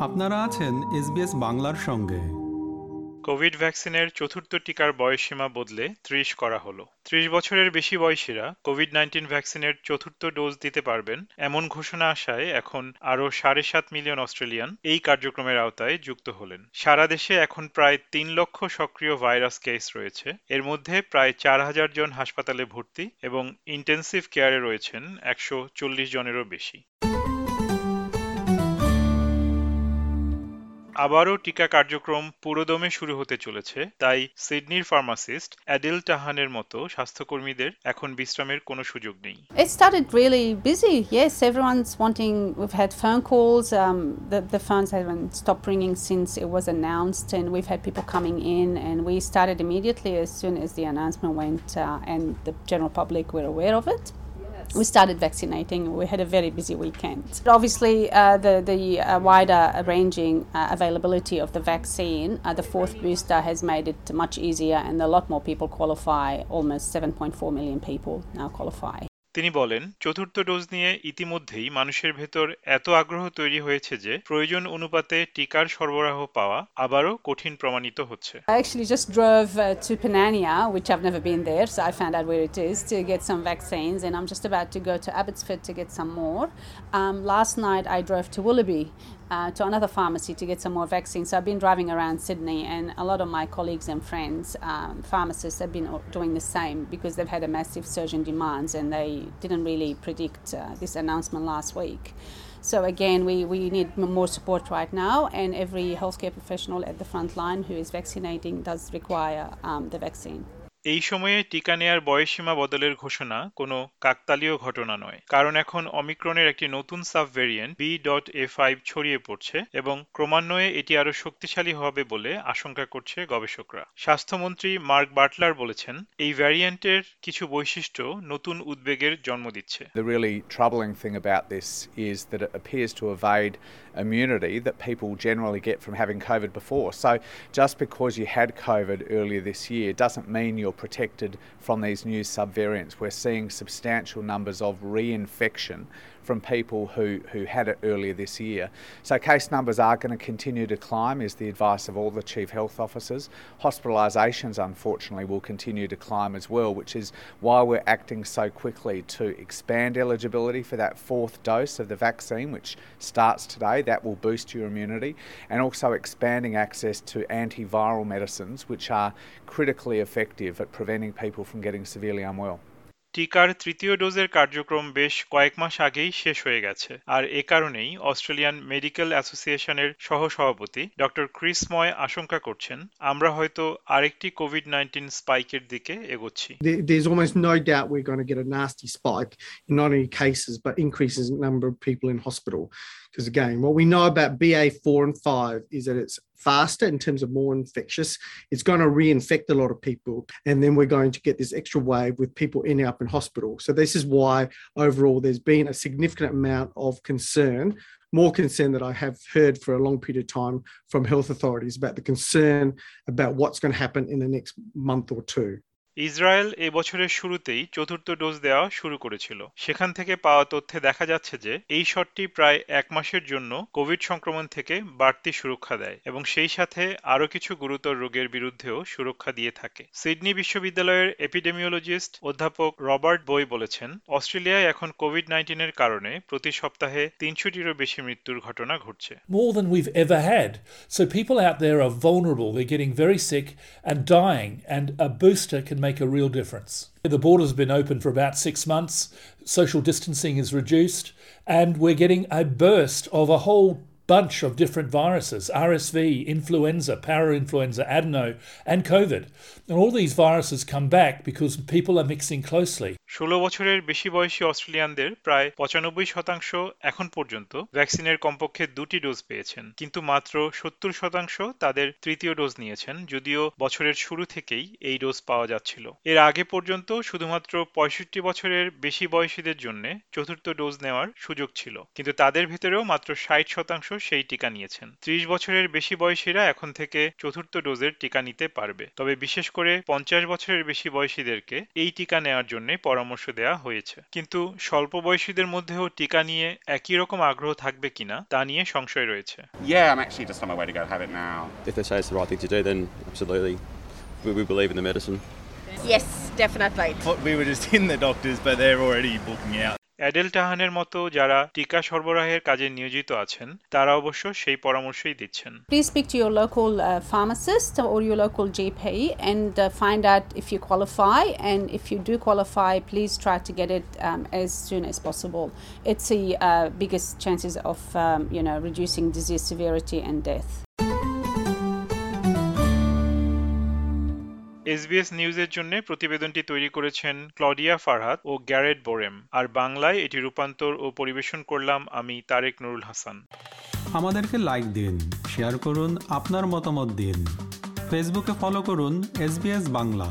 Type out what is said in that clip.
আপনারা আছেন এসবিএস বাংলার সঙ্গে। কোভিড ভ্যাকসিনের চতুর্থ টিকার বয়সসীমা বদলে ত্রিশ করা হলো। ত্রিশ বছরের বেশি বয়সীরা কোভিড নাইন্টিন ভ্যাকসিনের চতুর্থ ডোজ দিতে পারবেন এমন ঘোষণা আসায় এখন আরও সাড়ে সাত মিলিয়ন অস্ট্রেলিয়ান এই কার্যক্রমের আওতায় যুক্ত হলেন। সারা দেশে এখন প্রায় তিন লক্ষ সক্রিয় ভাইরাস কেস রয়েছে। এর মধ্যে প্রায় চার হাজার জন হাসপাতালে ভর্তি এবং ইন্টেন্সিভ কেয়ারে রয়েছেন একশো চল্লিশ জনেরও বেশি। আবারও টিকা কার্যক্রম পুরোদমে শুরু হতে চলেছে তাই সিডনির ফার্মাসিস্ট অ্যাডিল টাহানের মতো স্বাস্থ্যকর্মীদের এখন বিশ্রামের কোনো সুযোগ নেই It started really busy. Yes, everyone's wanting. We've had phone calls. Um, the, the phones haven't stopped ringing since it was announced, and we've had people coming in. And we started immediately as soon as the announcement went, uh, and the general public were aware of it. We started vaccinating. We had a very busy weekend. Obviously, uh, the the uh, wider ranging uh, availability of the vaccine, uh, the fourth booster has made it much easier, and a lot more people qualify. Almost 7.4 million people now qualify. তিনি বলেন চতুর্থ dose নিয়ে ইতিমধ্যেই মানুষের ভেতর এত আগ্রহ তৈরি হয়েছে যে প্রয়োজন অনুপাতে টিকার সরবরাহ পাওয়া আবারও কঠিন প্রমাণিত হচ্ছে I actually just drove uh, to Penania, which I've never been there, so I found out where it is to get some vaccines, and I'm just about to go to Abbotsford to get some more. Um, last night I drove to Willoughby. Uh, to another pharmacy to get some more vaccines. So I've been driving around Sydney, and a lot of my colleagues and friends, um, pharmacists, have been doing the same because they've had a massive surge in demands and they didn't really predict uh, this announcement last week. So again, we, we need more support right now, and every healthcare professional at the front line who is vaccinating does require um, the vaccine. এই সময়ে টিকা নেয়ার বয়সীমা বদলের ঘোষণা কোনো কাকতালীয় ঘটনা নয়। কারণ এখন অমিক্রণের একটি নতুন sub variant B dot A five ছড়িয়ে পড়ছে এবং ক্রমান্বয়ে এটি আরও শক্তিশালী হবে বলে আশঙ্কা করছে গবেষকরা। স্বাস্থ্যমন্ত্রী মার্ক বাটলার বলেছেন, এই ভ্যারিয়েন্টের কিছু বৈশিষ্ট্য নতুন উদ্বেগের জন্ম দিচ্ছে। Immunity that people generally get from having covid before. So just because you had covid earlier this year doesn't mean you're protected from these new subvariants. We're seeing substantial numbers of reinfection from people who, who had it earlier this year. So, case numbers are going to continue to climb, is the advice of all the chief health officers. Hospitalisations, unfortunately, will continue to climb as well, which is why we're acting so quickly to expand eligibility for that fourth dose of the vaccine, which starts today. That will boost your immunity, and also expanding access to antiviral medicines, which are critically effective at preventing people from getting severely unwell. টিকার তৃতীয় ডোজের কার্যক্রম বেশ কয়েক মাস আগেই শেষ হয়ে গেছে আর এ কারণেই অস্ট্রেলিয়ান মেডিকেল অ্যাসোসিয়েশনের সহসভাপতি ডক্টর ক্রিস ময় আশঙ্কা করছেন আমরা হয়তো আরেকটি কোভিড নাইন্টিন স্পাইকের দিকে এগোচ্ছি There's almost no doubt we're going to get a nasty spike in not only cases but increases in number of people in hospital. Because again, what we know about BA4 and 5 is that it's faster in terms of more infectious. It's going to reinfect a lot of people. And then we're going to get this extra wave with people ending up in hospital. So, this is why overall there's been a significant amount of concern, more concern that I have heard for a long period of time from health authorities about the concern about what's going to happen in the next month or two. Israel এ বছরের শুরুতেই চতুর্থ dose দেওয়া শুরু করেছিল সেখান থেকে পাওয়া তথ্যে দেখা যাচ্ছে যে এই শটটি প্রায় এক মাসের জন্য কোভিড সংক্রমণ থেকে বাড়তি সুরক্ষা দেয় এবং সেই সাথে আরও কিছু গুরুতর রোগের বিরুদ্ধেও সুরক্ষা দিয়ে থাকে সিডনি বিশ্ববিদ্যালয়ের এপিডেমিওলজিস্ট অধ্যাপক রবার্ট বই বলেছেন অস্ট্রেলিয়ায় এখন কোভিড নাইন্টিনের কারণে প্রতি সপ্তাহে তিনশোটিরও বেশি মৃত্যুর ঘটনা ঘটছে more than we've ever had. So people out there are vulnerable. They're getting very sick and dying, and a booster can make a real difference. The border's been open for about six months, social distancing is reduced, and we're getting a burst of a whole bunch of different viruses RSV, influenza, parainfluenza, adeno, and COVID. And all these viruses come back because people are mixing closely. ষোলো বছরের বেশি বয়সী অস্ট্রেলিয়ানদের প্রায় পঁচানব্বই শতাংশ এখন পর্যন্ত ভ্যাকসিনের কমপক্ষে দুটি ডোজ পেয়েছেন। কিন্তু মাত্র সত্তর শতাংশ তাদের তৃতীয় ডোজ নিয়েছেন, যদিও বছরের শুরু থেকেই এই ডোজ পাওয়া যাচ্ছিল। এর আগে পর্যন্ত শুধুমাত্র পঁয়ষট্টি বছরের বেশি বয়সীদের জন্য চতুর্থ ডোজ নেওয়ার সুযোগ ছিল, কিন্তু তাদের ভেতরেও মাত্র ষাট শতাংশ সেই টিকা নিয়েছেন। ত্রিশ বছরের বেশি বয়সীরা এখন থেকে চতুর্থ ডোজের টিকা নিতে পারবে। তবে বিশেষ করে পঞ্চাশ বছরের বেশি বয়সীদেরকে এই টিকা নেওয়ার জন্য পরামর্শ দেয়া হয়েছে কিন্তু স্বল্প বয়সীদের মধ্যেও টিকা নিয়ে একই রকম আগ্রহ থাকবে কিনা তা নিয়ে সংশয় রয়েছে Yeah, I'm actually just on my way to go have it now. If they say it's the right thing to do, then absolutely. We, we believe in the medicine. Yes, definitely. We were just in the doctors, but they're already booking out. Adele টাহানের মতো যারা টিকা সরবরাহের কাজে নিয়োজিত আছেন তারা অবশ্য সেই পরামর্শই দিচ্ছেন your local uh, pharmacist or your local GP and uh, find out if you qualify. And if you do qualify, please try to get it um, as soon as possible. It's the uh, biggest chances of um, you know reducing and death. SBS নিউজের জন্য প্রতিবেদনটি তৈরি করেছেন Claudia Farhat ও গ্যারেট বোরেম। আর বাংলায় এটি রূপান্তর ও পরিবেশন করলাম আমি তারেক নুরুল হাসান। আমাদেরকে লাইক দিন শেয়ার করুন, আপনার মতামত দিন। ফেসবুকে ফলো করুন এস বাংলা